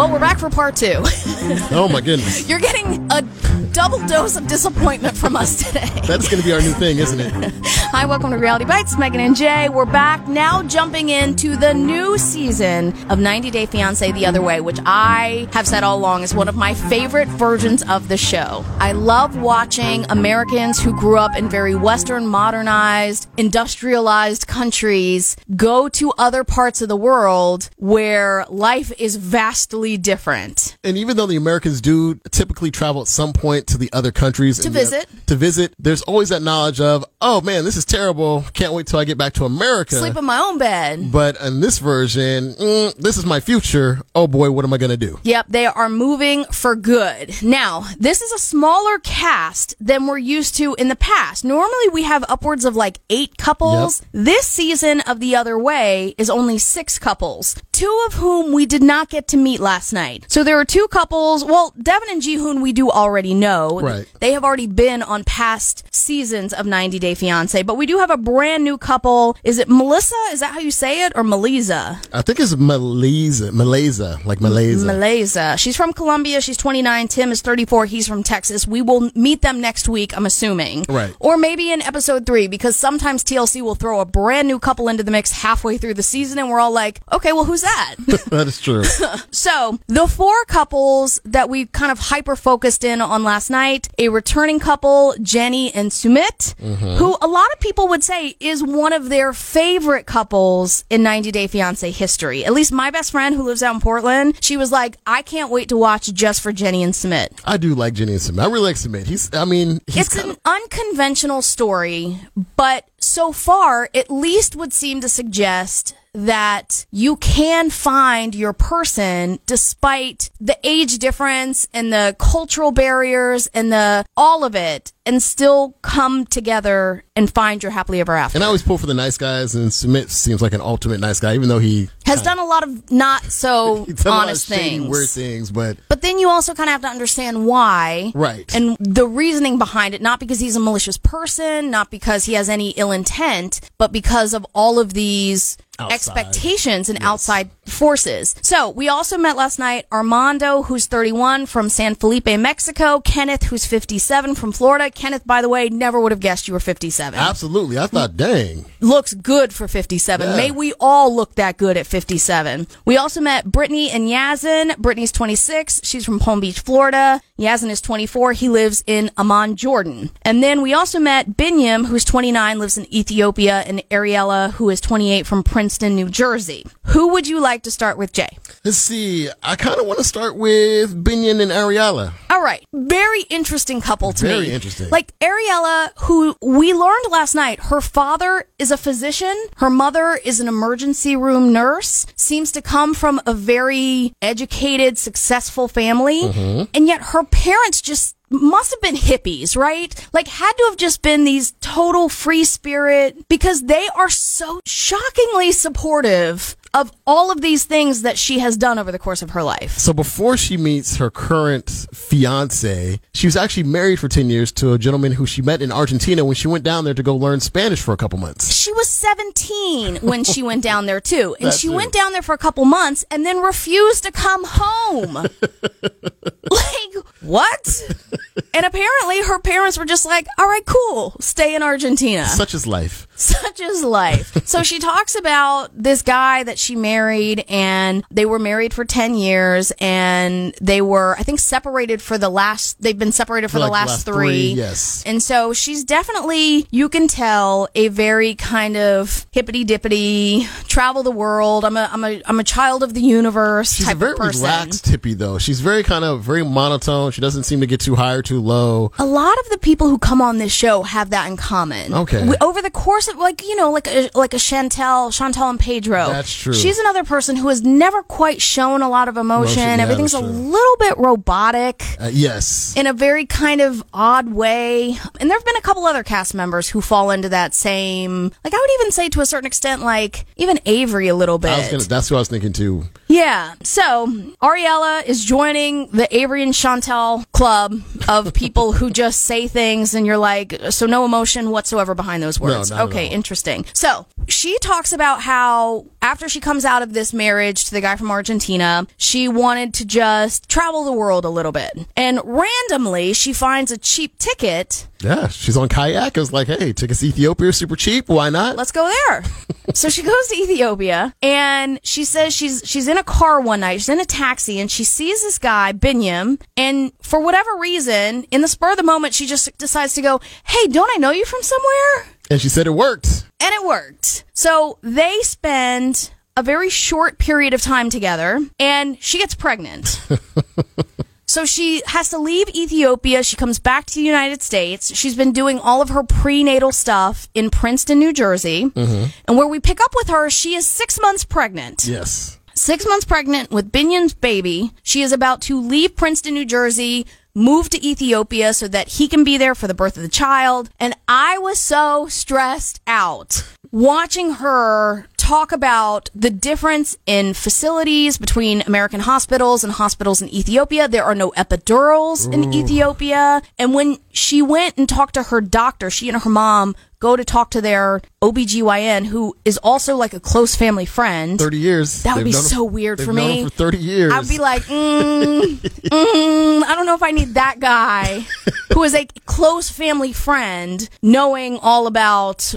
Well, we're back for part two. Oh my goodness. You're getting a double dose of disappointment from us today. That's going to be our new thing, isn't it? Hi, welcome to Reality Bites. Megan and Jay. We're back now, jumping into the new season of 90 Day Fiance The Other Way, which I have said all along is one of my favorite versions of the show. I love watching Americans who grew up in very Western, modernized, industrialized countries go to other parts of the world where life is vastly different. And even though the Americans do typically travel at some point to the other countries To visit. to visit, there's always that knowledge of, oh man, this is terrible. Can't wait till I get back to America. Sleep in my own bed. but in this version, mm, this is my future. Oh boy, what am I going to do? Yep, they are moving for good. Now, this is a smaller cast than we're used to in the past. Normally, we have upwards of like eight couples. This season of The Other Way is only six couples, two of whom we did not get to meet last night. So there are two couples. Well, Deavan and Jihoon, we do already know. Right. They have already been on past seasons of 90 Day Fiance, but we do have a brand new couple. Is it Melissa? Is that how you say it? Or Melisa? I think it's Malaysia, Malaysia, like Malaysia. Malaysia. She's from Colombia. She's 29. Tim is 34. He's from Texas. We will meet them next week, I'm assuming. Right. Or maybe in episode three, because sometimes TLC will throw a brand new couple into the mix halfway through the season, and we're all like, okay, well, who's that? that is true. so, the four couples that we kind of hyper focused in on last night a returning couple, Jenny and Sumit, mm-hmm. who a lot of people would say is one of their favorite couples in 90 Day Fiance history. At least my best friend who lives out in Portland, she was like, I can't wait to watch just for Jenny and Sumit. I do like Jenny and Sumit. I really like Sumit. He's, I mean, he's It's kind an unconventional story, but so far, at least would seem to suggest that you can find your person despite the age difference and the cultural barriers and the all of it and still come together and find your happily ever after. and I always pull for the nice guys, and Sumit seems like an ultimate nice guy, even though he Has done a lot of not so he's done a lot of honest things. weird things, but But then you also kind of have to understand why. Right. And the reasoning behind it, not because he's a malicious person, not because he has any ill intent, but because of all of these Outside. expectations and outside forces. So we also met last night Armando, who's 31 from San Felipe, Mexico, Kenneth, who's 57 from Florida. Kenneth, by the way, never would have guessed you were 57 absolutely, I thought, dang, looks good for 57. Yeah. May we all look that good at 57. We also met Brittany and Yazan. Brittany's 26. She's from Palm Beach, Florida. Yazan is 24. He lives in Amman, Jordan. And then we also met Biniyam, who's 29, lives in Ethiopia, and Ariela, who is 28 from Princeton, New Jersey. Who would you like to start with, Jay? Let's see. I kind of want to start with Biniyam and Ariela. All right. Very interesting couple to me. Very interesting. Like Ariela, who we learned last night, her father is a physician. Her mother is an emergency room nurse. Seems to come from a very educated, successful family. Mm-hmm. And yet her parents just must have been hippies, right? Like had to have just been these total free spirit because they are so shockingly supportive of all of these things that she has done over the course of her life. So before she meets her current fiance, she was actually married for 10 years to a gentleman who she met in Argentina when she went down there to go learn Spanish for a couple months. She was 17 when she went down there too. And she too. went down there for a couple months and then refused to come home. like, what? and apparently her parents were just like, all right, cool, stay in Argentina. Such is life. Such is life. so she talks about this guy that she married and they were married for 10 years and they were, I think, separated for the last, they've been separated for, For the like last, last three. three, yes. And so she's definitely, you can tell, a very kind of hippity dippity, travel the world. I'm a, I'm a, I'm a child of the universe She's type a very of person. relaxed hippie though. She's very kind of very monotone. She doesn't seem to get too high or too low. A lot of the people who come on this show have that in common. Okay. We- over the course like you know like a, like a Chantel, Chantel and Pedro. That's true. She's another person who has never quite shown a lot of emotion. Emotion, yeah, Everything's a little bit robotic. Uh, yes. in a very kind of odd way. And there have been a couple other cast members who fall into that same, like I would even say to a certain extent, like even Avery a little bit. I was gonna, that's what I was thinking too. Yeah. So Ariela is joining the Avery and Chantel club of people who just say things and you're like, so no emotion whatsoever behind those words. at okay, Okay, interesting. So she talks about how after she comes out of this marriage to the guy from Argentina, she wanted to just travel the world a little bit. And randomly, she finds a cheap ticket. Yeah, she's on kayak. I was like, hey, tickets to Ethiopia are super cheap. Why not? Let's go there. so she goes to Ethiopia and she says she's she's in a car one night. She's in a taxi and she sees this guy, Biniyam, and for whatever reason, in the spur of the moment, she just decides to go, Hey, don't I know you from somewhere? And she said it worked. And it worked. So they spend a very short period of time together and she gets pregnant. so she has to leave Ethiopia. She comes back to the United States. She's been doing all of her prenatal stuff in Princeton, New Jersey. Mm-hmm. And where we pick up with her, she is six months pregnant. Yes. Six months pregnant with Biniyam's baby. She is about to leave Princeton, New Jersey, move to Ethiopia so that he can be there for the birth of the child. And I was so stressed out watching her talk about the difference in facilities between American hospitals and hospitals in Ethiopia. There are no epidurals in Ethiopia. And when she went and talked to her doctor, she and her mom go to talk to their OBGYN, who is also like a close family friend. 30 years. That would be so weird for me. for 30 years. I'd be like, mm, mm, I don't know if I need that guy who is a close family friend knowing all about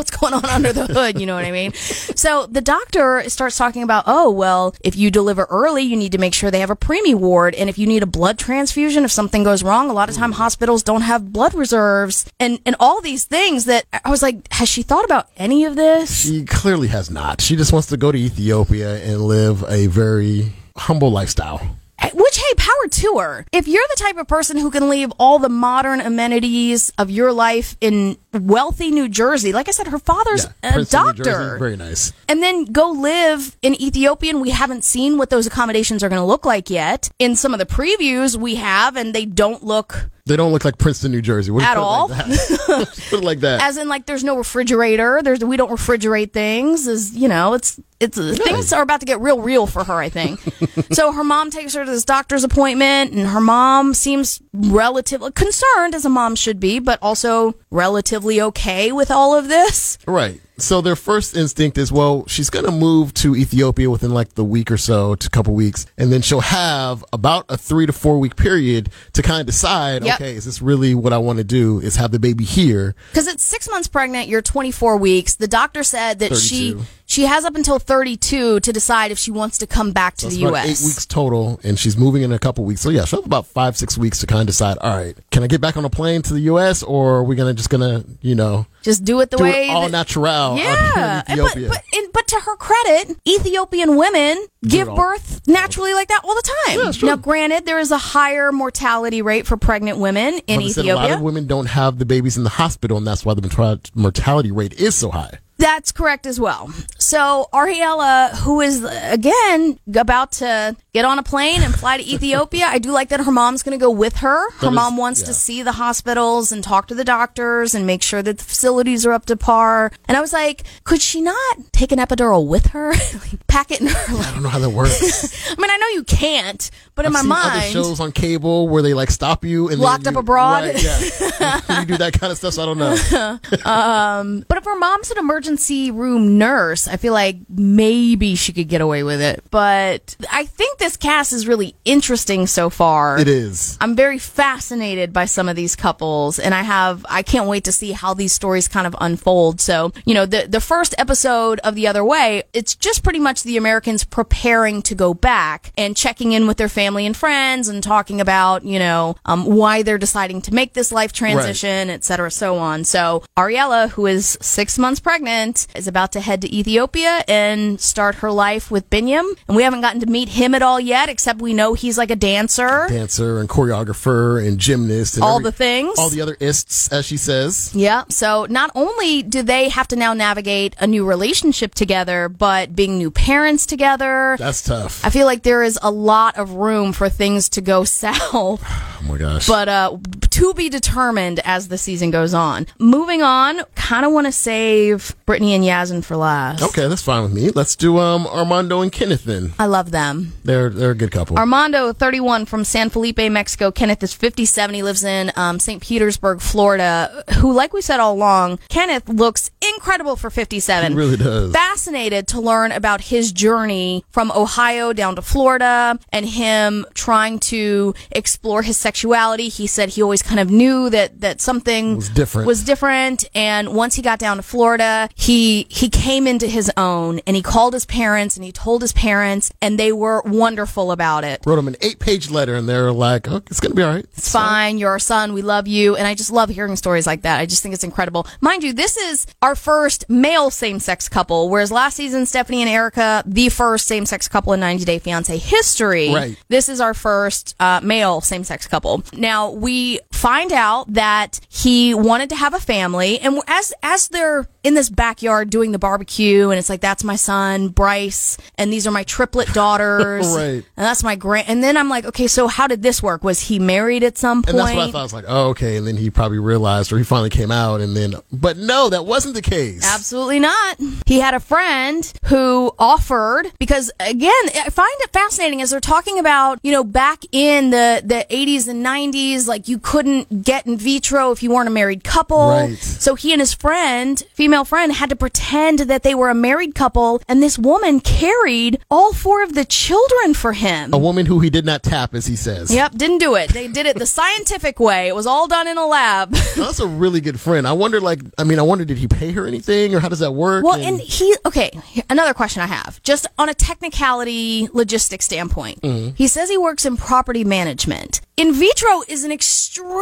what's going on under the hood. You know what I mean? So the doctor starts talking about, oh, well, if you deliver early, you need to make sure they have a preemie ward. And if you need a blood transfusion, if something goes wrong, a lot of time hospitals don't have blood reserves and, and all these things that I was like, has she thought about any of this? She clearly has not. She just wants to go to Ethiopia and live a very humble lifestyle. Which, hey, power to her. If you're the type of person who can leave all the modern amenities of your life in wealthy New Jersey, like I said, her father's a Princeton, Jersey, doctor. very nice. and then go live in Ethiopia, and we haven't seen what those accommodations are going to look like yet. In some of the previews we have, and they don't look They don't look like Princeton, New Jersey. We'll At all? Like that. put it like that. as in like there's no refrigerator. There's we don't refrigerate things. Is you know it's it's things are about to get real real for her. I think. so her mom takes her to this doctor's appointment, and her mom seems relatively concerned, as a mom should be, but also relatively okay with all of this. Right. So their first instinct is, well, she's going to move to Ethiopia within like the week or so, to a couple weeks, and then she'll have about a three to four week period to kind of decide, Yep. okay, is this really what I want to do? Is have the baby here? Because it's six months pregnant, you're 24 weeks. The doctor said that 32. she has up until 32 to decide if she wants to come back to That's the about U.S. eight weeks total, and she's moving in a couple weeks. So yeah, she'll have about five, six weeks to kind of decide. All right, can I get back on a plane to the U.S. or are we gonna just gonna, you know, Just do it the do way it all that- natural Yeah, and but but in, but to her credit, Ethiopian women give birth naturally like that all the time. Yeah, true. now, granted, there is a higher mortality rate for pregnant women in I said, a lot Ethiopia. of women don't have the babies in the hospital, and that's why the mortality rate is so high. That's correct as well. So Ariela, who is again about to get on a plane and fly to Ethiopia, I do like that her mom's going to go with her. Her That is- mom wants yeah. to see the hospitals and talk to the doctors and make sure that the facilities are up to par. And I was like, could she not take an epidural with her, like, pack it in her? I don't know how that works. I mean, I know you can't, but in I've my seen other mind, shows on cable where they like stop you and Locked up abroad? Right, yeah, you do that kind of stuff. So I don't know. um, but if her mom's an emergency room nurse, I feel like maybe she could get away with it. But I think this cast is really interesting so far. It is. I'm very fascinated by some of these couples and I have I can't wait to see how these stories kind of unfold. So, you know, the the first episode of The Other Way, it's just pretty much the Americans preparing to go back and checking in with their family and friends and talking about, you know, um, why they're deciding to make this life transition, et cetera, so on. So Ariela, who is six months pregnant, is about to head to Ethiopia and start her life with Biniyam. And we haven't gotten to meet him at all yet, except we know he's like a dancer. Dancer and choreographer and gymnast and All every- the things. all the other ists, as she says. Yeah. So not only do they have to now navigate a new relationship together, but being new parents together. That's tough. I feel like there is a lot of room for things to go south. Oh my gosh. But uh, to be determined as the season goes on. Moving on, kind of want to save Brittany and Yazan for last. Okay, that's fine with me. Let's do um Armando and Kenneth then. I love them. They're they're a good couple. Armando, 31 from San Felipe, Mexico. Kenneth is 57. He lives in um, St. Petersburg, Florida. Who, like we said all along, Kenneth looks incredible for 57. He really does. Fascinated to learn about his journey from Ohio down to Florida and him trying to explore his sexuality. He said he always kind of knew that that something Was different. Was different, and once he got down to Florida, he he came into his own, and he called his parents, and he told his parents, and they were wonderful about it. Wrote him an eight page letter, and they're like, oh, "It's gonna be all right. It's fine. You're our son. We love you. And I just love hearing stories like that. I just think it's incredible. Mind you, this is our first male same sex couple, whereas last season, Stephanie and Erica, the first same sex couple in 90 Day Fiance history. Right. This is our first uh, male same sex couple. Now, we find out that he wanted to have a family. And as, as they're in this backyard doing the barbecue, and it's like, that's my son, Bryce, and these are my triplet daughters. Right. And that's my grand. And then I'm like, okay, so how did this work? Was he married at some point? And that's what I thought. I was like, oh, okay. And then he probably realized, or he finally came out, and then, but no, that wasn't the case. Absolutely not. He had a friend who offered because again, I find it fascinating as they're talking about, you know, back in the the 80s and 90s, like you couldn't get in vitro if you weren't a married couple. Right. So he and his friend, female friend, had to pretend that they were a married couple, and this woman carried all four of the children for him. A woman who he did not tap, as he says. Yep, didn't do it. They did it the scientific way. It was all done in a lab. That's a really good friend. I wonder, like, I mean, I wonder, did he pay her anything, or how does that work? Well, and he okay. Another question I have, just on a technicality, logistic standpoint, Mm-hmm. he says he works in property management. In vitro is an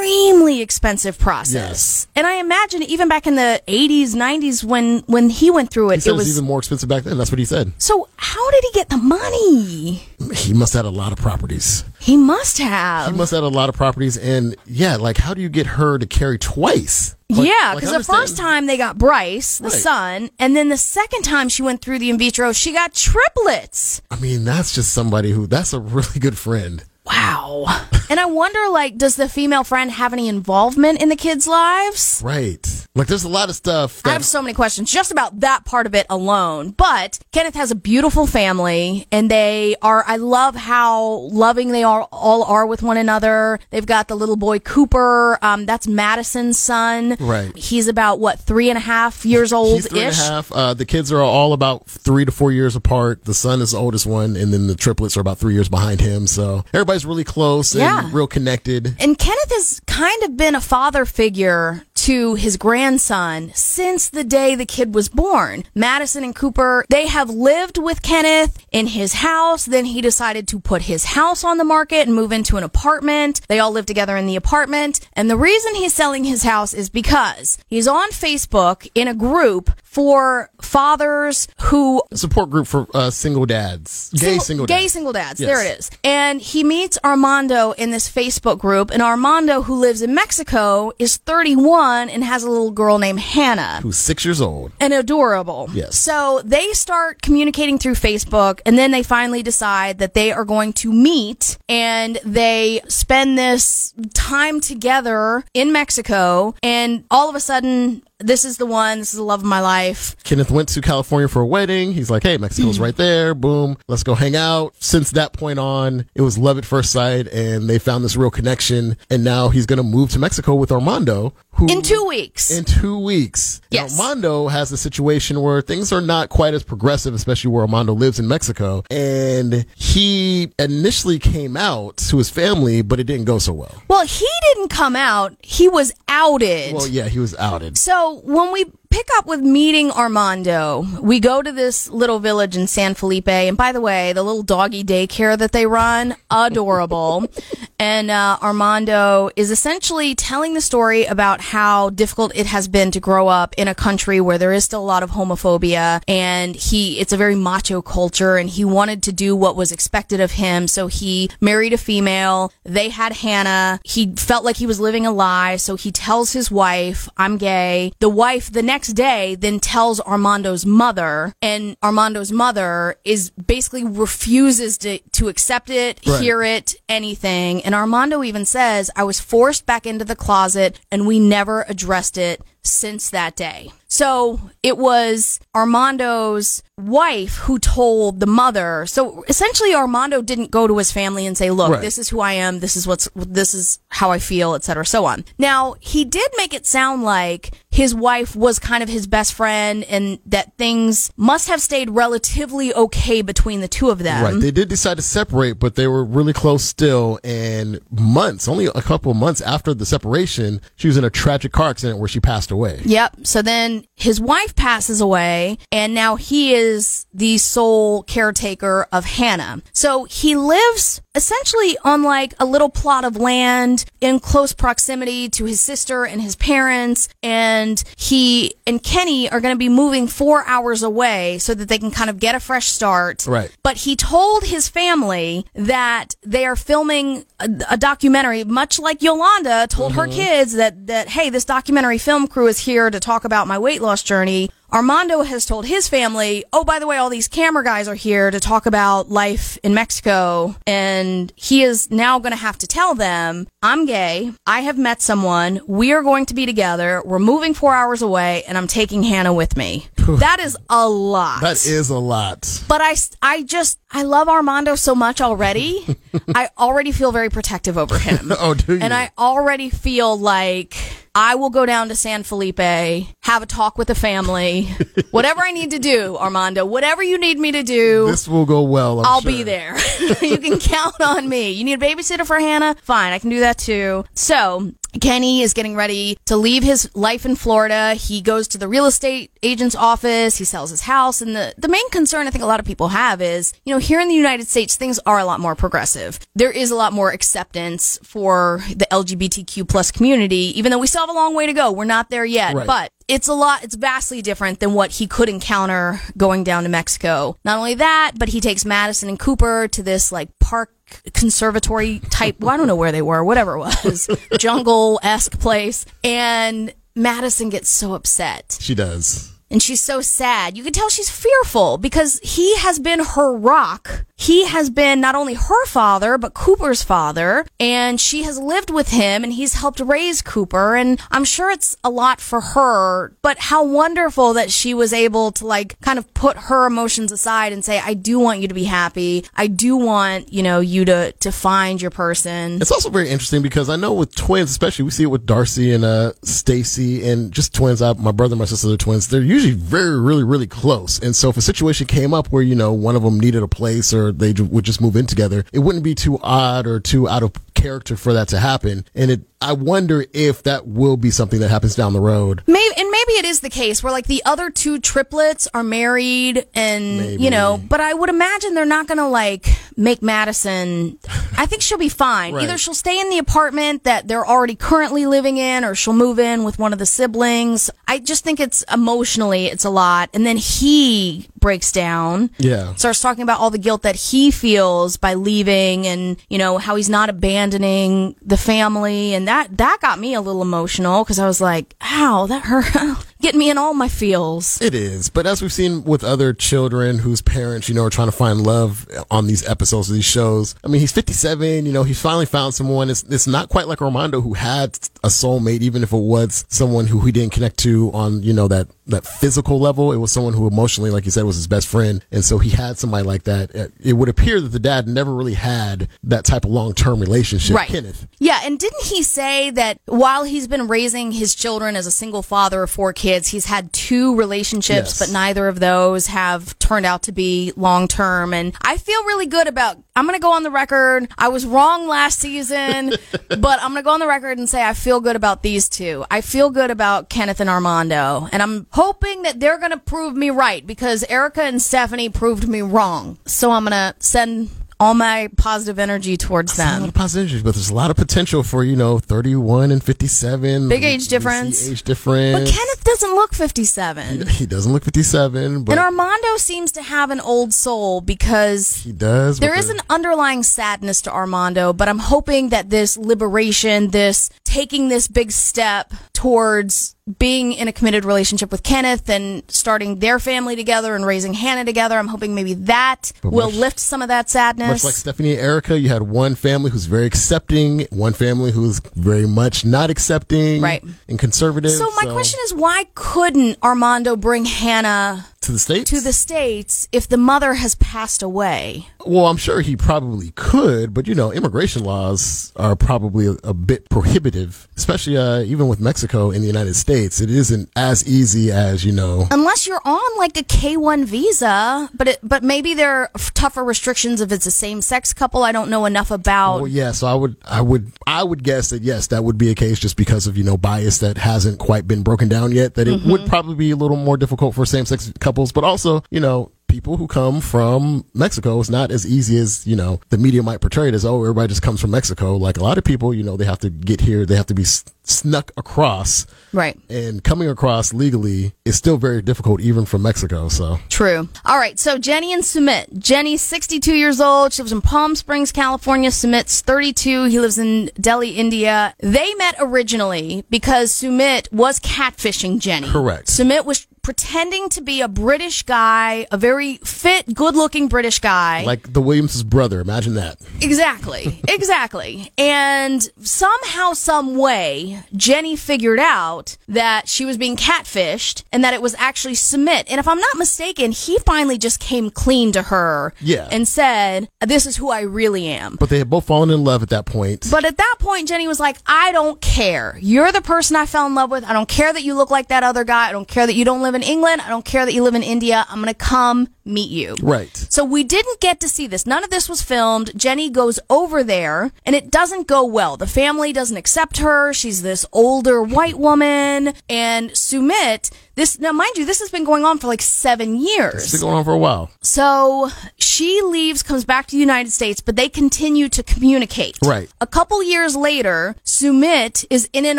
extremely expensive process, Yes. and I imagine even back in the '80s, '90s when when he went through he it, said it it was was. even more expensive back then. That's what he said. so how did he get the money? He must have had a lot of properties. He must have. He must have had a lot of properties, and yeah, like, how do you get her to carry twice? Like- yeah, because I the first time they got Bryce, the Right. son, and then the second time she went through the in vitro, she got triplets. I mean, that's just somebody who, that's a really good friend. Wow. and I wonder, like, does the female friend have any involvement in the kids' lives? Right. Like, there's a lot of stuff I have so many questions just about that part of it alone. But Kenneth has a beautiful family, and they are. I love how loving they are all are with one another. They've got the little boy Cooper. Um, that's Madison's son. Right. He's about what three and a half years old He's and a ish. half. Uh, the kids are all about three to four years apart. The son is the oldest one, and then the triplets are about three years behind him. So everybody's really close and real connected. And Kenneth has kind of been a father figure to his grandson since the day the kid was born. Madison and Cooper, they have lived with Kenneth in his house. Then he decided to put his house on the market and move into an apartment. They all live together in the apartment. And the reason he's selling his house is because he's on Facebook in a group for fathers who Support group for uh, single dads, gay single, gay dads. single dads. Yes. There it is. And he meets Armando in this Facebook group, and Armando, who lives in Mexico, is 31 and has a little girl named Hannah. Who's six years old? And adorable. Yes. So they start communicating through Facebook, and then they finally decide that they are going to meet, and they spend this time together in Mexico, and all of a sudden, this is the one, this is the love of my life. Kenneth went to California for a wedding. He's like, hey, Mm. Mexico's right there. Boom. Let's go hang out. Since that point on, it was love at first sight and they found this real connection. And now he's going to move to Mexico with Armando, who In two weeks. in two weeks. Now, Yes. Armando has a situation where things are not quite as progressive, especially where Armando lives in Mexico. And he initially came out to his family, but it didn't go so well. Well, he didn't come out. He was outed. Well, yeah, he was outed. So when we pick up with meeting Armando, we go to this little village in San Felipe. And by the way, the little doggy daycare that they run, adorable. and uh, Armando is essentially telling the story about how difficult it has been to grow up in a country where there is still a lot of homophobia. And he, it's a very macho culture and he wanted to do what was expected of him. So he married a female. They had Hannah. He felt like he was living a lie. So he tells his wife, I'm gay. The wife the next next day then tells Armando's mother, and Armando's mother is basically refuses to, to accept it, Right. hear it, anything. And Armando even says, I was forced back into the closet and we never addressed it since that day. So it was Armando's wife who told the mother. So essentially Armando didn't go to his family and say, look, Right. this is who I am. This is what's, this is how I feel, etc." so on. Now he did make it sound like his wife was kind of his best friend and that things must have stayed relatively okay between the two of them. Right. They did decide to separate, but they were really close still. And months, only a couple of months after the separation, she was in a tragic car accident where she passed away. Yep. So then his wife passes away, and now he is the sole caretaker of Hannah. So he lives essentially on like a little plot of land in close proximity to his sister and his parents. And he and Kenny are going to be moving four hours away so that they can kind of get a fresh start. Right. But he told his family that they are filming a, a documentary, much like Yolanda told her mm-hmm. kids that, that, hey, this documentary film crew is here to talk about my weight loss journey. Armando has told his family, oh, by the way, all these camera guys are here to talk about life in Mexico. And he is now going to have to tell them, I'm gay. I have met someone. We are going to be together. We're moving four hours away and I'm taking Hannah with me. that is a lot. That is a lot. But I, I just, I love Armando so much already. I already feel very protective over him. Oh, do you? And I already feel like I will go down to San Felipe, have a talk with the family, whatever I need to do, Armando, whatever you need me to do. this will go well. I'm I'll sure. be there. you can count on me. You need a babysitter for Hannah? Fine, I can do that too. So, Kenny is getting ready to leave his life in Florida. He goes to the real estate agent's office. He sells his house. And the, the main concern I think a lot of people have is, you know, here in the United States, things are a lot more progressive. There is a lot more acceptance for the LGBTQ plus community, even though we still have a long way to go. We're not there yet. Right. But it's a lot, it's vastly different than what he could encounter going down to Mexico. Not only that, but he takes Madison and Cooper to this like park conservatory type, well, I don't know where they were, whatever it was, jungle esque place. And Madison gets so upset She does. and she's so sad. You can tell she's fearful because he has been her rock. He has been not only her father, but Cooper's father, and she has lived with him and he's helped raise Cooper. And I'm sure it's a lot for her, but how wonderful that she was able to like kind of put her emotions aside and say, I do want you to be happy. I do want, you know, you to, to find your person. It's also very interesting because I know with twins, especially we see it with Darcy and uh Stacey and just twins. I, my brother and my sister are twins. They're usually very, really, really close. And so if a situation came up where you know one of them needed a place or they would just move in together, it wouldn't be too odd or too out of character for that to happen. And it, I wonder if that will be something that happens down the road. Maybe and maybe it is the case where like the other two triplets are married and you know, but I would imagine they're not gonna like make Madison. I think she'll be fine. Right. Either she'll stay in the apartment that they're already currently living in, or she'll move in with one of the siblings. I just think it's emotionally it's a lot, and then he breaks down Yeah. starts talking about all the guilt that he feels by leaving and you know how he's not abandoning the family and that that got me a little emotional because i was like ow that hurt getting me in all my feels It is, but as we've seen with other children whose parents, you know, are trying to find love on these episodes of these shows. I mean, he's 57, you know, he's finally found someone. It's, it's not quite like Armando who had a soulmate, even if it was someone who he didn't connect to on, you know, that, that physical level. It was someone who emotionally, like you said, was his best friend. And so he had somebody like that. It- would appear that the dad never really had that type of long-term relationship. Right. Kenneth. Yeah, and didn't he say that while he's been raising his children as a single father of four kids, he's had two relationships, Yes. but neither of those have turned out to be long term. And I feel really good about, I'm going to go on the record. I was wrong last season, but I'm going to go on the record and say I feel good about these two. I feel good about Kenneth and Armando. And I'm hoping that they're going to prove me right because Erica and Stephanie proved me wrong. So I'm going to send all my positive energy towards A lot them. of positive energy, but there's a lot of potential for, you know, 31 and 57. Big age difference. Age difference. But Kenneth doesn't look 57. He doesn't look 57, but And Armando seems to have an old soul because he does. there is an underlying sadness to Armando, but I'm hoping that this liberation, this taking this big step towards being in a committed relationship with Kenneth and starting their family together and raising Hannah together. I'm hoping maybe that But will much- lift some of that sadness. Much like Stephanie and Erica, you had one family who's very accepting, one family who's very much not accepting, Right. and conservative. so my question is, why couldn't Armando bring Hannah to the states. to the states if the mother has passed away? well, I'm sure he probably could, but you know, immigration laws are probably a, a bit prohibitive, especially uh, even with Mexico in the United States. It isn't as easy as you know. Unless you're on like a K1 visa, but it, but maybe there are tougher restrictions if it's a same-sex couple. I don't know enough about. Well, yeah, so I would, I would, I would guess that yes, that would be a case just because of you know bias that hasn't quite been broken down yet. That it would probably be a little more difficult for same-sex couples, but also you know people who come from Mexico. It's not as easy as you know the media might portray it as. Oh, everybody just comes from Mexico. Like a lot of people, you know, they have to get here. They have to be snuck across, Right. and coming across legally is still very difficult, even from Mexico. So True. All right. So Jenny and Sumit. Jenny's 62 years old. She lives in Palm Springs, California. Sumit's 32. He lives in Delhi, India. They met originally because Sumit was catfishing Jenny. Correct. Sumit was pretending to be a British guy, a very fit, good looking British guy. like the Williams' brother, imagine that. Exactly. exactly. And somehow, some way, Jenny figured out that she was being catfished and that it was actually Sumit. And if I'm not mistaken, he finally just came clean to her Yeah. and said, This is who I really am. But they had both fallen in love at that point. But at that point, Jenny was like, I don't care. You're the person I fell in love with. I don't care that you look like that other guy. I don't care that you don't live in England. I don't care that you live in India. I'm going to come meet you. right. So we didn't get to see this. None of this was filmed. Jenny goes over there and it doesn't go well. The family doesn't accept her. She's this older white woman. And Sumit, this, now mind you, this has been going on for like seven years. It's been going on for a while. So she leaves, comes back to the United States, but they continue to communicate. Right. A couple years later, Sumit is in an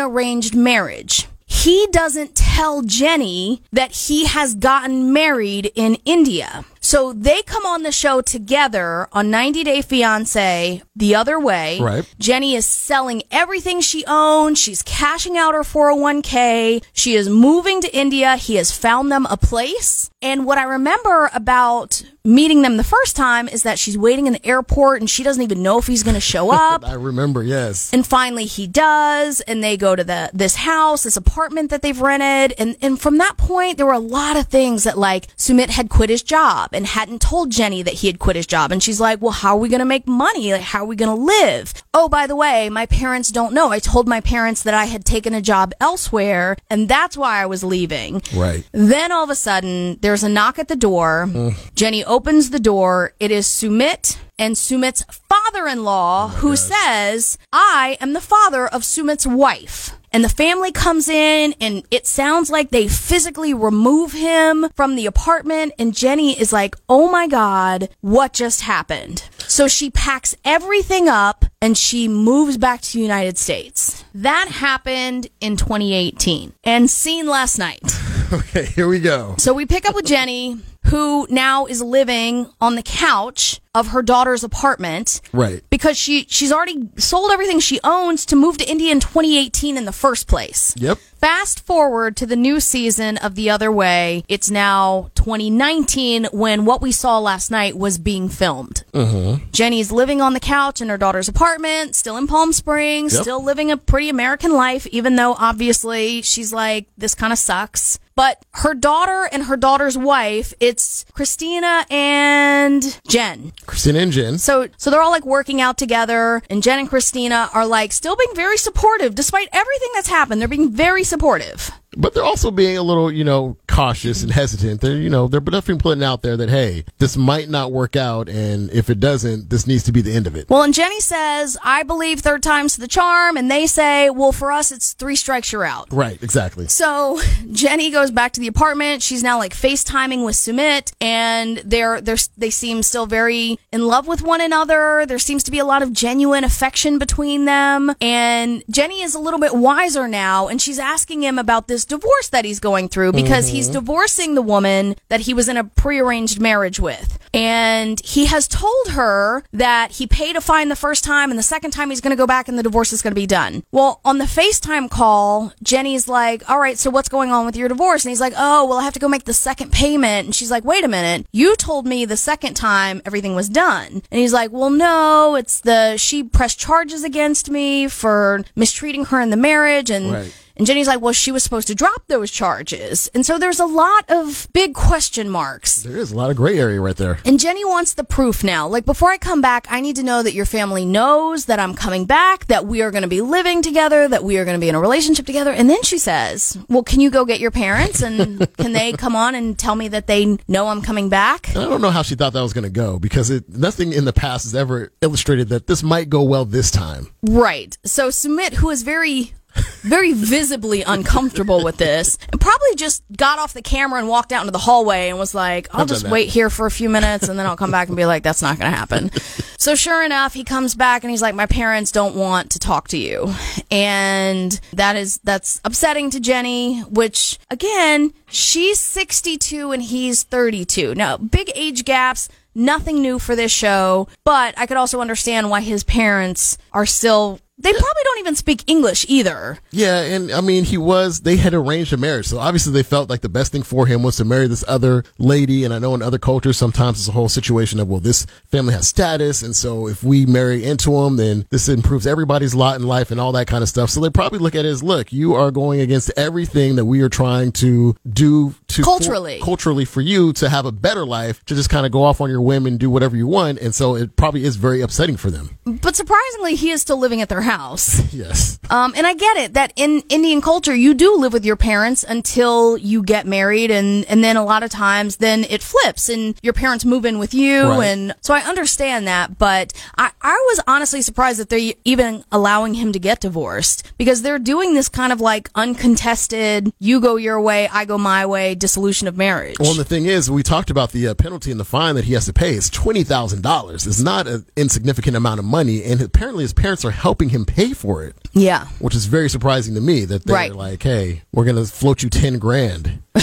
arranged marriage. He doesn't tell Jenny that he has gotten married in India. So they come on the show together on 90 Day Fiance the other way. Right. Jenny is selling everything she owns. She's cashing out her 401k. She is moving to India. He has found them a place. And what I remember about meeting them the first time is that she's waiting in the airport and she doesn't even know if he's going to show up. I remember, yes. And finally he does, and they go to the this house, this apartment that they've rented, and and from that point there were a lot of things that like Sumit had quit his job and hadn't told Jenny that he had quit his job, and she's like, well, how are we gonna make money? Like, how are we gonna live? Oh, by the way, my parents don't know. I told my parents that I had taken a job elsewhere, and that's why I was leaving. Right. Then all of a sudden, there's a knock at the door. Mm. Jenny opens the door. It is Sumit and Sumit's father in law oh who says, I am the father of Sumit's wife. And the family comes in, and it sounds like they physically remove him from the apartment. And Jenny is like, Oh my God, what just happened? So she packs everything up and she moves back to the United States. That happened in 2018 and seen last night. Okay, here we go. So we pick up with Jenny, who now is living on the couch of her daughter's apartment Right. because she she's already sold everything she owns to move to India in 2018 in the first place. Yep. Fast forward to the new season of The Other Way. It's now 2019 when what we saw last night was being filmed. Uh-huh. Jenny's living on the couch in her daughter's apartment, still in Palm Springs, Yep. still living a pretty American life, even though obviously she's like, this kind of sucks. But her daughter and her daughter's wife, it's Christina and Jen. Christina and Jen. So, so they're all like working out together, and Jen and Christina are like still being very supportive despite everything that's happened. They're being very supportive. But they're also being a little, you know, cautious and hesitant. They're, you know, they're definitely putting out there that, hey, this might not work out. And if it doesn't, this needs to be the end of it. Well, and Jenny says, I believe third time's the charm, and they say, well, for us, it's three strikes, you're out. Right. Exactly. So Jenny goes back to the apartment. She's now like FaceTiming with Sumit, and they're they're they seem still very in love with one another. There seems to be a lot of genuine affection between them. And Jenny is a little bit wiser now, and she's asking him about this divorce that he's going through because he's mm-hmm. divorcing the woman that he was in a prearranged marriage with. And he has told her that he paid a fine the first time and the second time he's going to go back and the divorce is going to be done. Well, on the FaceTime call, Jenny's like, all right, so what's going on with your divorce? And he's like, oh, well, I have to go make the second payment. And she's like, wait a minute. You told me the second time everything was done. And he's like, well, no, it's the, she pressed charges against me for mistreating her in the marriage and, Right. And Jenny's like, well, she was supposed to drop those charges. And so there's a lot of big question marks. There is a lot of gray area right there. And Jenny wants the proof now. Like, before I come back, I need to know that your family knows that I'm coming back, that we are going to be living together, that we are going to be in a relationship together. And then she says, Well, can you go get your parents and can they come on and tell me that they know I'm coming back? And I don't know how she thought that was going to go because it, nothing in the past has ever illustrated that this might go well this time. Right. So Sumit, who is very, very visibly uncomfortable with this, and probably just got off the camera and walked out into the hallway and was like, I'll I've just wait here for a few minutes and then I'll come back and be like, that's not going to happen. so sure enough, he comes back and he's like, my parents don't want to talk to you. And that is, that's upsetting to Jenny, which again, she's 62 and he's 32. Now, big age gaps. Nothing new for this show, but I could also understand why his parents are still. They probably don't even speak English either. Yeah, and I mean, he was, they had arranged a marriage. So obviously they felt like the best thing for him was to marry this other lady. And I know in other cultures, sometimes it's a whole situation of, well, this family has status. And so if we marry into them, then this improves everybody's lot in life and all that kind of stuff. So they probably look at it as, look, you are going against everything that we are trying to do to Culturally. for, culturally for you to have a better life, to just kind of go off on your whim and do whatever you want. And so it probably is very upsetting for them. But surprisingly, he is still living at their house. Yes. Um, and I get it that in Indian culture, you do live with your parents until you get married, and and then a lot of times, then it flips, and your parents move in with you, Right. and so I understand that. But I I was honestly surprised that they're even allowing him to get divorced because they're doing this kind of like uncontested, you go your way, I go my way, dissolution of marriage. Well, and the thing is, we talked about the uh, penalty and the fine that he has to pay. is twenty thousand dollars. It's not an insignificant amount of money, and apparently his parents are helping him pay for it, yeah. which is very surprising to me. That they're Right. like, "Hey, we're gonna float you ten grand."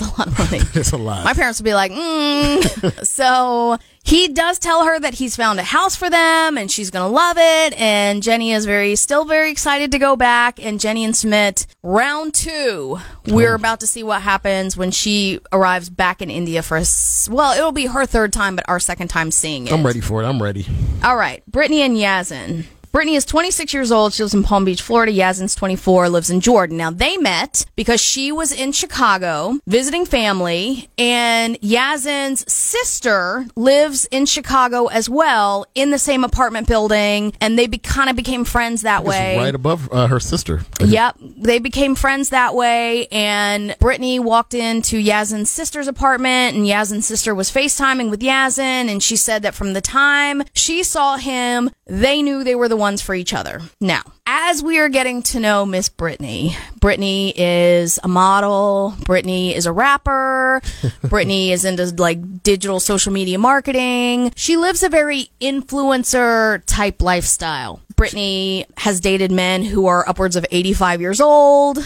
It's a lot of money. It's a lot. My parents would be like, mm. so he does tell her that he's found a house for them and she's going to love it. And Jenny is very, still very excited to go back. And Jenny and Sumit, round two, we're about to see what happens when she arrives back in India for, a well, it'll be her third time, but our second time seeing it. I'm ready for it. I'm ready. All right, Brittany and Yazan. Brittany is 26 years old. She lives in Palm Beach, Florida. Yazan's 24, lives in Jordan. Now, they met because she was in Chicago visiting family, and Yazan's sister lives in Chicago as well in the same apartment building, and they be, kind of became friends that way. Right above uh, her sister. Yep. They became friends that way. And Brittany walked into Yazan's sister's apartment and Yazan's sister was FaceTiming with Yazan. And she said that from the time she saw him, they knew they were the ones for each other. Now, as we are getting to know Miss Brittany, Brittany is a model. Brittany is a rapper. Brittany is into like digital social media marketing. She lives a very influencer type lifestyle. Brittany has dated men who are upwards of 85 years old.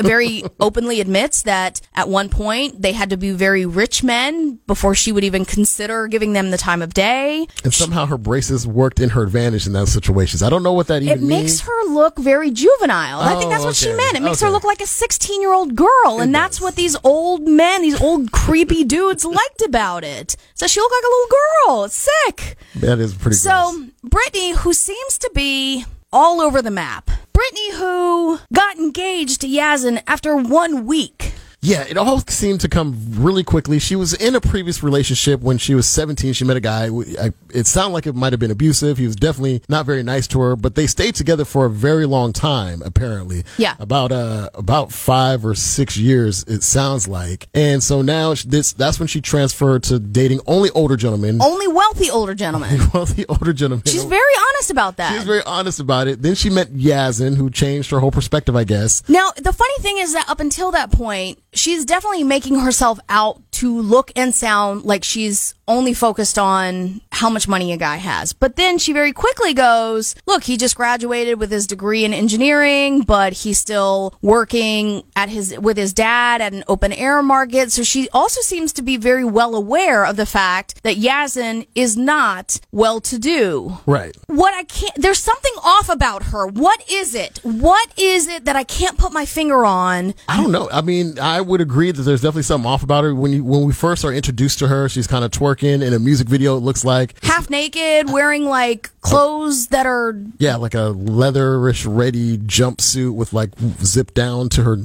Very openly admits that at one point they had to be very rich men before she would even consider giving them the time of day. And somehow her braces worked in her advantage in those situations. I don't know what that even It makes means. her look very juvenile. I think Oh, that's what she oh, meant. It makes her look like a 16 year old girl. And that's what these old men, these old creepy dudes liked about it. So she looked like a little girl. It's sick. that is pretty. gross. So, Brittany, who seems to be all over the map. Brittany, who got engaged to Yazan after one week. Yeah, it all seemed to come really quickly. She was in a previous relationship when she was 17. She met a guy. I- It sounded like it might have been abusive. He was definitely not very nice to her, but they stayed together for a very long time, apparently. Yeah. About, uh, about five or six years, it sounds like. And so now this, that's when she transferred to dating only older gentlemen. Only wealthy older gentlemen. Wealthy older gentlemen. She's very honest about that. She's very honest about it. Then she met Yazan, who changed her whole perspective, I guess. Now, the funny thing is that up until that point, she's definitely making herself out to look and sound like she's only focused on how much money a guy has. But then she very quickly goes, look, he just graduated with his degree in engineering, but he's still working at his, with his dad at an open air market. So she also seems to be very well aware of the fact that Yazan is not well to do. Right. What I can't, there's something off about her. What is it? What is it that I can't put my finger on? I don't know. I mean, I would agree that there's definitely something off about her. When you, when we first are introduced to her, she's kind of twerking in a music video. It looks like half naked, wearing like clothes that are yeah, like a leatherish ready jumpsuit with like zip down to her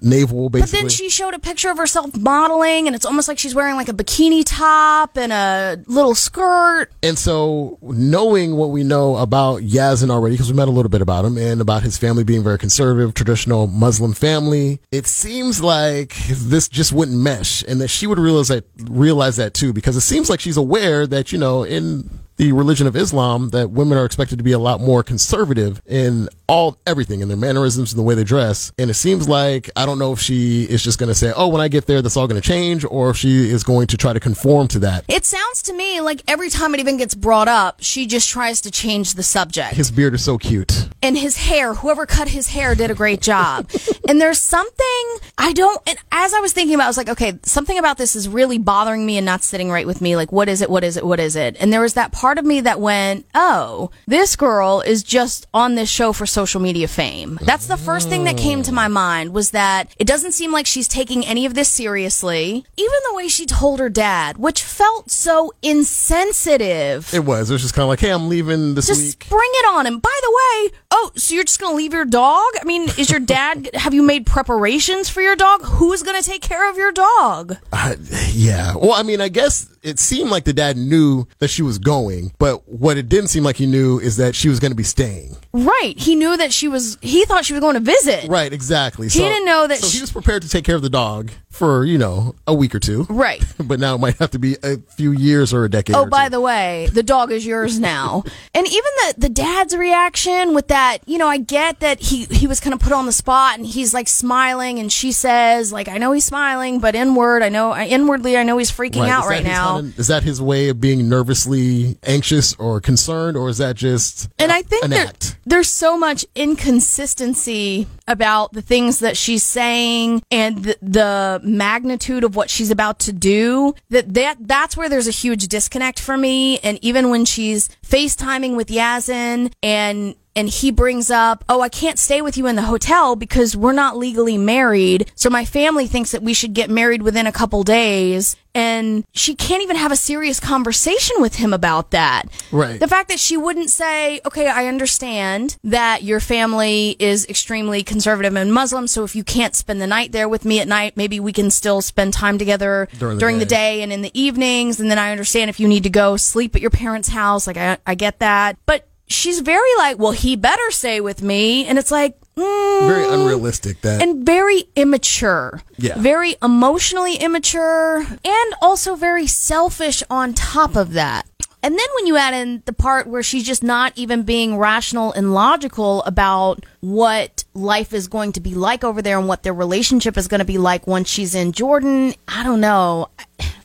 navel basically. But then she showed a picture of herself modeling, and it's almost like she's wearing like a bikini top and a little skirt. And so, knowing what we know about Yazan already, because we met a little bit about him and about his family being very conservative, traditional Muslim family, it seems like this just wouldn't mesh, and that she would realize that realize that too, because it seems like she's aware that you know in the religion of Islam that women are expected to be a lot more conservative in all everything in their mannerisms and the way they dress. And it seems like I don't know if she is just going to say, "Oh, when I get there, that's all going to change," or if she is going to try to conform to that. It sounds to me like every time it even gets brought up, she just tries to change the subject. His beard is so cute, and his hair. Whoever cut his hair did a great job. and there's something I don't. And as I was thinking about, it, I was like, okay, something about this is really bothering me and not sitting right with me. Like, what is it? What is it? What is it? And there was that part of me that went, oh, this girl is just on this show for social media fame. That's the first thing that came to my oh. mind was that it doesn't seem like she's taking any of this seriously. Even the way she told her dad, which felt so insensitive. It was. It was just kind of like, hey, I'm leaving this just week. bring it on him. By the way, oh, so you're just going to leave your dog? I mean, is your dad, have you made preparations for your dog? Who's going to take care of your dog? Uh, yeah. Well, I mean, I guess it seemed like the dad knew that she was going, but what it didn't seem like he knew is that she was going to be staying. Right. He knew that she was, he thought she was going to visit. Right, exactly. He so, didn't know that So she, he was prepared to take care of the dog for, you know, a week or two. Right. but now it might have to be a few years or a decade. Oh, by the way, the dog is yours now. and even the, the dad's reaction with that, you know, I get that he, he was kind of put on the spot and he's like smiling and she says, like, I know he's smiling, but inward, I know, inwardly, I know he's freaking right. out right now. Is that his way of being nervously anxious or concerned or is that just and I think an there, there's so much inconsistency about the things that she's saying and the, the magnitude of what she's about to do that, that that's where there's a huge disconnect for me and even when she's FaceTiming with Yazan and and he brings up, "Oh, I can't stay with you in the hotel because we're not legally married. So my family thinks that we should get married within a couple days." And she can't even have a serious conversation with him about that. Right. The fact that she wouldn't say, "Okay, I understand that your family is extremely conservative and Muslim, so if you can't spend the night there with me at night, maybe we can still spend time together during the, during day. the day and in the evenings, and then I understand if you need to go sleep at your parents' house, like I I get that." But she's very like, well, he better stay with me. And it's like, mm, very unrealistic that. And very immature. Yeah. Very emotionally immature and also very selfish on top of that. And then when you add in the part where she's just not even being rational and logical about what life is going to be like over there and what their relationship is going to be like once she's in Jordan, I don't know.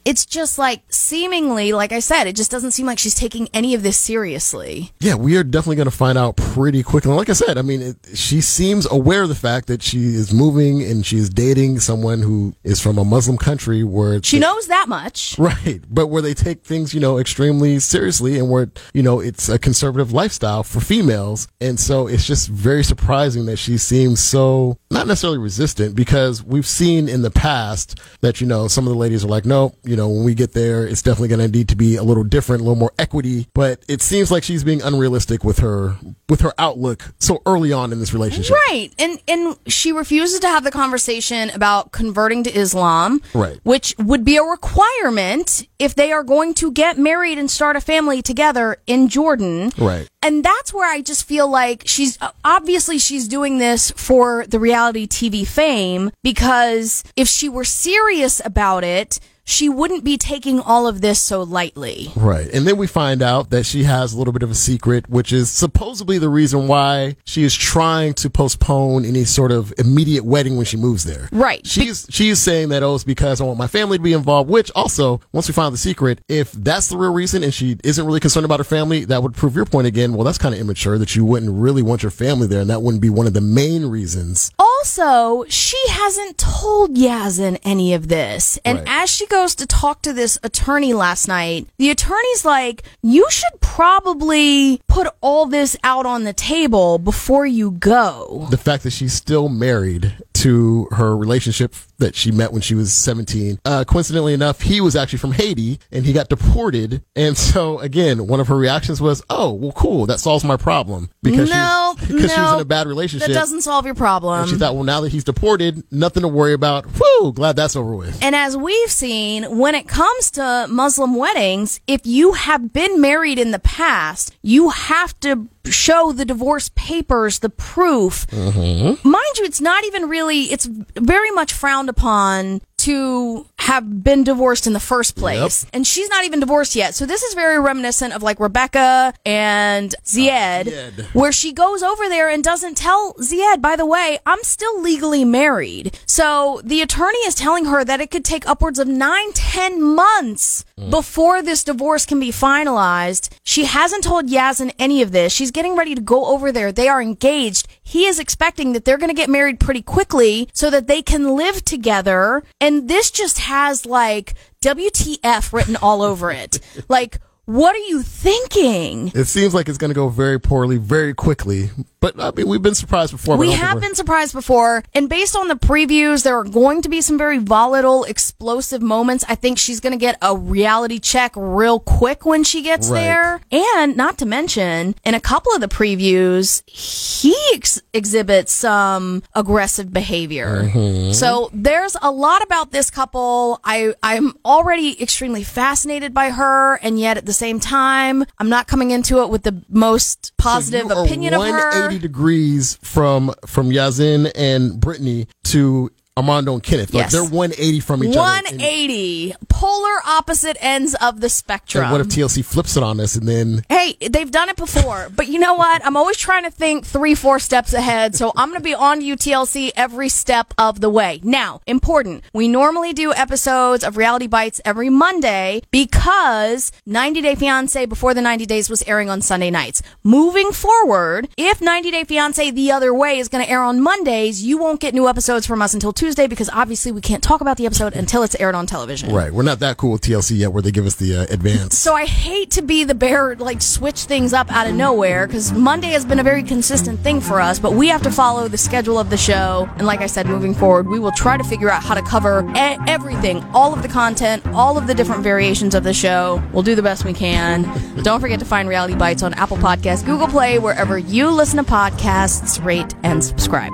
It's just like seemingly, like I said, it just doesn't seem like she's taking any of this seriously. Yeah, we are definitely going to find out pretty quickly. Like I said, I mean, it, she seems aware of the fact that she is moving and she is dating someone who is from a Muslim country where she they, knows that much. Right. But where they take things, you know, extremely seriously and where, you know, it's a conservative lifestyle for females. And so it's just very surprising that she seems so not necessarily resistant because we've seen in the past that, you know, some of the ladies are like, no, you know, when we get there, it's definitely going to need to be a little different, a little more equity. But it seems like she's being unrealistic with her with her outlook so early on in this relationship. Right. And and she refuses to have the conversation about converting to Islam. Right. Which would be a requirement if they are going to get married and start a family together in Jordan. Right. And that's where I just feel like she's obviously she's doing this for the reality TV fame because if she were serious about it, she wouldn't be taking all of this so lightly. Right. And then we find out that she has a little bit of a secret, which is supposedly the reason why she is trying to postpone any sort of immediate wedding when she moves there. Right. She's she's saying that oh it's because I want my family to be involved, which also, once we find the secret, if that's the real reason and she isn't really concerned about her family, that would prove your point again. Well, that's kind of immature that you wouldn't really want your family there and that wouldn't be one of the main reasons. Also, she hasn't told Yazan any of this. And Right. as she goes to talk to this attorney last night, the attorney's like, you should probably put all this out on the table before you go. the fact that she's still married to her relationship that she met when she was 17. Uh, coincidentally enough, he was actually from Haiti and he got deported. And so again, one of her reactions was, "Oh, well, cool, that solves my problem." Because no, she, because she was in a bad relationship. That doesn't solve your problem. she thought, well, now that he's deported, nothing to worry about. Whew, glad that's over with. And as we've seen, when it comes to Muslim weddings, if you have been married in the past, you have to show the divorce papers, the proof. Mm-hmm. Mind you, it's not even really, it's very much frowned upon to have been divorced in the first place. And she's not even divorced yet. So this is very reminiscent of like Rebecca and Zied, Zied. where she goes over there and doesn't tell Zied, by the way, I'm still legally married. So the attorney is telling her that it could take upwards of nine, ten months Mm. before this divorce can be finalized. She hasn't told Yazan any of this. She's getting ready to go over there. They are engaged. He is expecting that they're going to get married pretty quickly so that they can live together. And this just has like WTF written all over it. like, what are you thinking? It seems like it's going to go very poorly, very quickly. But I mean, we've been surprised before. We have been surprised before, and based on the previews, there are going to be some very volatile, explosive moments. I think she's going to get a reality check real quick when she gets Right. there. And not to mention, in a couple of the previews, he ex- exhibits some aggressive behavior. Mm-hmm. So there's a lot about this couple. I, I'm already extremely fascinated by her, and yet at the same time, I'm not coming into it with the most positive are opinion of her. 180 degrees from from Yazan and Brittany to Armando and Kenneth. Like Yes. they're 180 from each other. 180 polar opposite ends of the spectrum And what if TLC flips it on us and then hey they've done it before. But you know what? I'm always trying to think three four steps ahead. So i'm going to be on utlc every step of the way. Now important. We normally do episodes of reality bites every monday because 90 day fiance before the 90 days was airing on sunday nights. Moving forward if 90 day fiance the other way is going to air on mondays you won't get new episodes from us until tuesday because obviously we can't talk about the episode until it's aired on television right, we're not that cool with TLC yet, where they give us the uh, advance. so I hate to be the bear, like switch things up out of nowhere, because Monday has been a very consistent thing for us, but we have to follow the schedule of the show. And like I said, moving forward, we will try to figure out how to cover e- everything, all of the content, all of the different variations of the show. We'll do the best we can. Don't forget to find Reality Bites on Apple Podcasts, Google Play, wherever you listen to podcasts, rate, and subscribe.